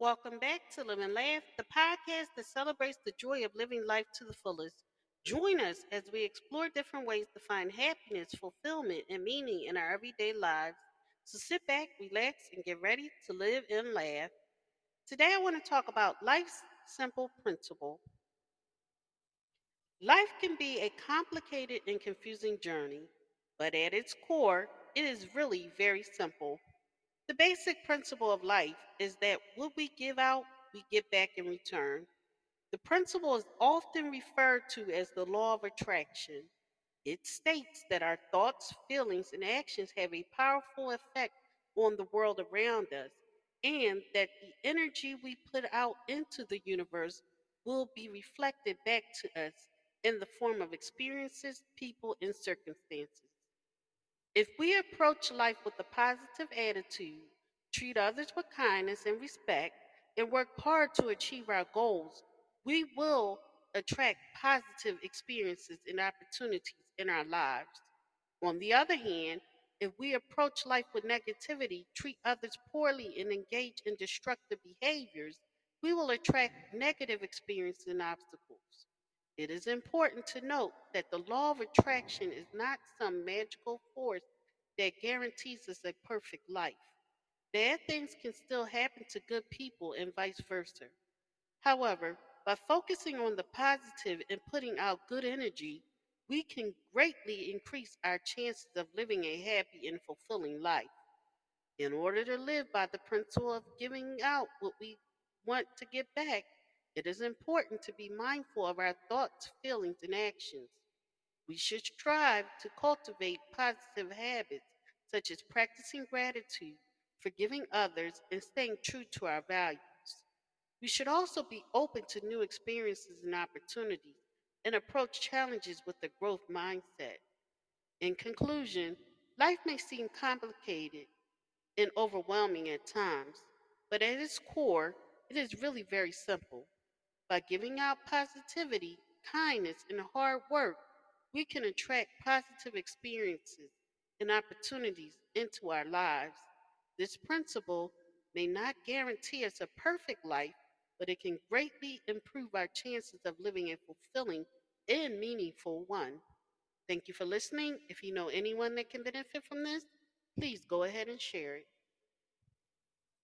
Welcome back to Live and Laugh, the podcast that celebrates the joy of living life to the fullest. Join us as we explore different ways to find happiness, fulfillment, and meaning in our everyday lives. So sit back, relax, and get ready to live and laugh. Today, I want to talk about life's simple principle. Life can be a complicated and confusing journey, but at its core, it is really very simple. The basic principle of life is that what we give out, we get back in return. The principle is often referred to as the law of attraction. It states that our thoughts, feelings, and actions have a powerful effect on the world around us, and that the energy we put out into the universe will be reflected back to us in the form of experiences, people, and circumstances. If we approach life with a positive attitude, treat others with kindness and respect, and work hard to achieve our goals, we will attract positive experiences and opportunities in our lives. On the other hand, if we approach life with negativity, treat others poorly, and engage in destructive behaviors, we will attract negative experiences and obstacles. It is important to note that the law of attraction is not some magical force that guarantees us a perfect life. Bad things can still happen to good people and vice versa. However, by focusing on the positive and putting out good energy, we can greatly increase our chances of living a happy and fulfilling life. In order to live by the principle of giving out what we want to get back, it is important to be mindful of our thoughts, feelings, and actions. We should strive to cultivate positive habits such as practicing gratitude, forgiving others, and staying true to our values. We should also be open to new experiences and opportunities and approach challenges with a growth mindset. In conclusion, life may seem complicated and overwhelming at times, but at its core, it is really very simple. By giving out positivity, kindness, and hard work, we can attract positive experiences and opportunities into our lives. This principle may not guarantee us a perfect life, but it can greatly improve our chances of living a fulfilling and meaningful one. Thank you for listening. If you know anyone that can benefit from this, please go ahead and share it.